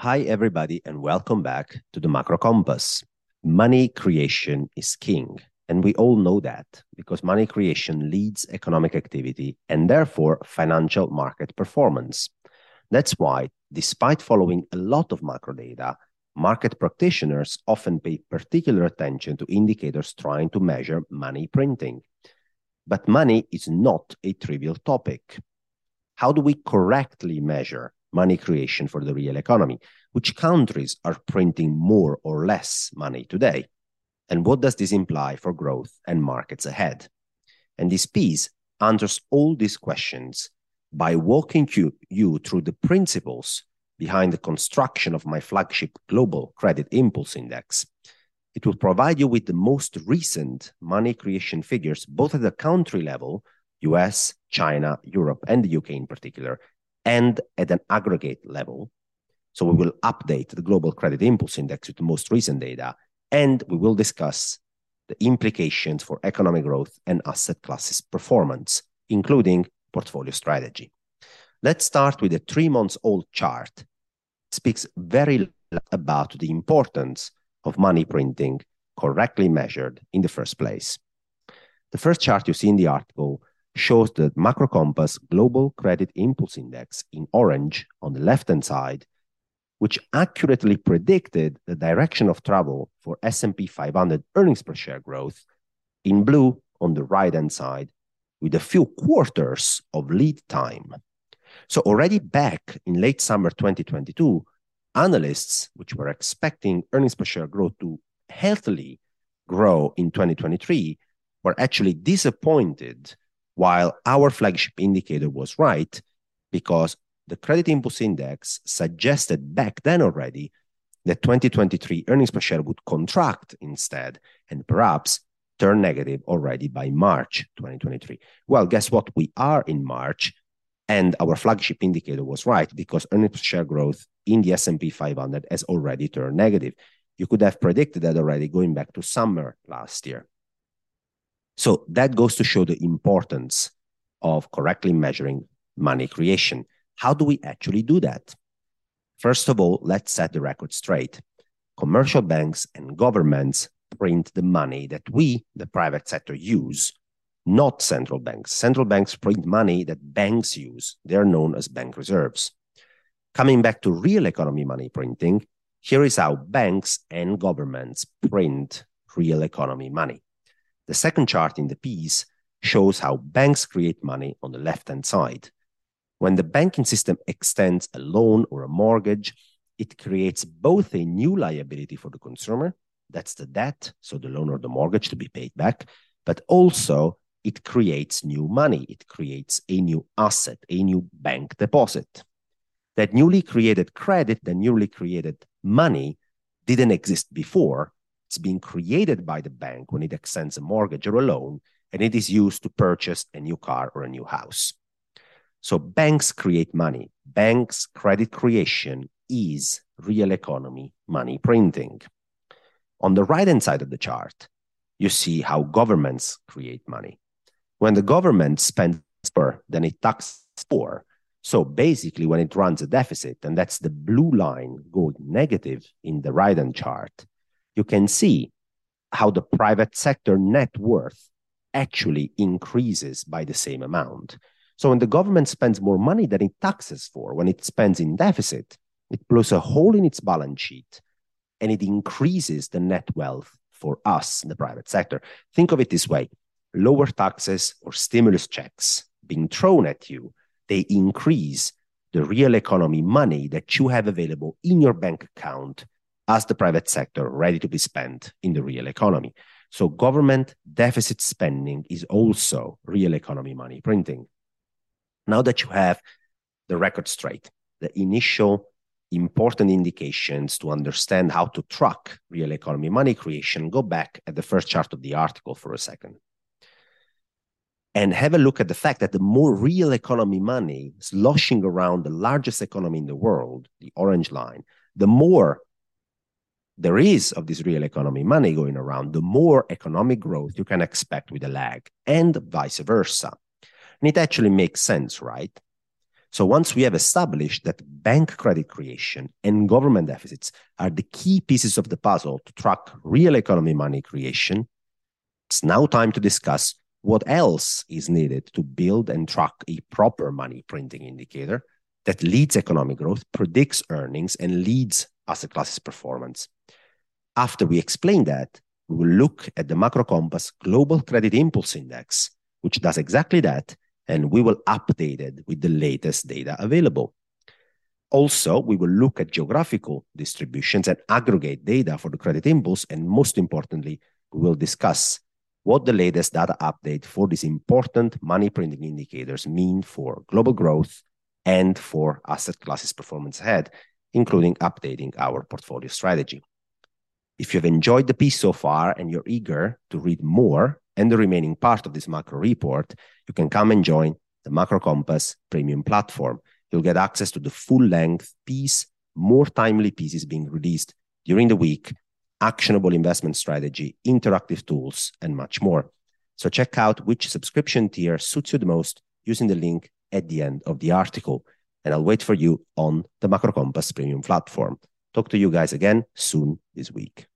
Hi, everybody, and welcome back to the Macro Compass. Money creation is king. And we all know that because money creation leads economic activity and therefore financial market performance. That's why, despite following a lot of macro data, market practitioners often pay particular attention to indicators trying to measure money printing. But money is not a trivial topic. How do we correctly measure money creation for the real economy? Which countries are printing more or less money today? And what does this imply for growth and markets ahead? And this piece answers all these questions by walking you, you through the principles behind the construction of my flagship Global Credit Impulse Index. It will provide you with the most recent money creation figures, both at the country level, US, China, Europe, and the UK in particular, and at an aggregate level. So we will update the Global Credit Impulse Index with the most recent data, and we will discuss the implications for economic growth and asset classes performance, including portfolio strategy. Let's start with a three months old chart. It speaks very about the importance of money printing correctly measured in the first place. The first chart you see in the article shows the macro compass global credit impulse index in orange on the left hand side which accurately predicted the direction of travel for S&P 500 earnings per share growth in blue on the right hand side with a few quarters of lead time. So already back in late summer 2022, analysts which were expecting earnings per share growth to healthily grow in 2023 were actually disappointed while our flagship indicator was right, because the credit impulse index suggested back then already that 2023 earnings per share would contract instead and perhaps turn negative already by March 2023. Well, guess what? We are in March and our flagship indicator was right because earnings per share growth in the S&P 500 has already turned negative. You could have predicted that already going back to summer last year. So that goes to show the importance of correctly measuring money creation. How do we actually do that? First of all, let's set the record straight. Commercial banks and governments print the money that we, the private sector, use, not central banks. Central banks print money that banks use. They're known as bank reserves. Coming back to real economy money printing, here is how banks and governments print real economy money. The second chart in the piece shows how banks create money on the left hand side. When the banking system extends a loan or a mortgage, it creates both a new liability for the consumer, that's the debt, so the loan or the mortgage to be paid back, but also it creates new money. It creates a new asset, a new bank deposit. That newly created credit, the newly created money didn't exist before, it's being created by the bank when it extends a mortgage or a loan, and it is used to purchase a new car or a new house. So banks create money. Banks' credit creation is real economy money printing. On the right hand side of the chart, you see how governments create money. When the government spends more than it taxes so basically when it runs a deficit, and that's the blue line going negative in the right hand chart, you can see how the private sector net worth actually increases by the same amount. So when the government spends more money than it taxes for, when it spends in deficit, it blows a hole in its balance sheet and it increases the net wealth for us in the private sector. Think of it this way lower taxes or stimulus checks being thrown at you, they increase the real economy money that you have available in your bank account as the private sector ready to be spent in the real economy. So government deficit spending is also real economy money printing. Now that you have the record straight, the initial important indications to understand how to track real economy money creation, go back at the first chart of the article for a second. And have a look at the fact that the more real economy money sloshing around the largest economy in the world, the orange line, the more there is of this real economy money going around, the more economic growth you can expect with a lag, and vice versa. And it actually makes sense, right? So once we have established that bank credit creation and government deficits are the key pieces of the puzzle to track real economy money creation, it's now time to discuss what else is needed to build and track a proper money printing indicator that leads economic growth, predicts earnings, and leads asset classes performance. After we explain that, we will look at the Macro Compass Global Credit Impulse Index, which does exactly that, and we will update it with the latest data available. Also, we will look at geographical distributions and aggregate data for the credit impulse, and most importantly, we will discuss what the latest data update for these important money printing indicators mean for global growth and for asset classes performance ahead, including updating our portfolio strategy. If you've enjoyed the piece so far and you're eager to read more and the remaining part of this macro report, you can come and join the Macro Compass premium platform. You'll get access to the full length piece, more timely pieces being released during the week, actionable investment strategy, interactive tools, and much more. So check out which subscription tier suits you the most using the link at the end of the article. And I'll wait for you on the Macro Compass premium platform. Talk to you guys again soon this week.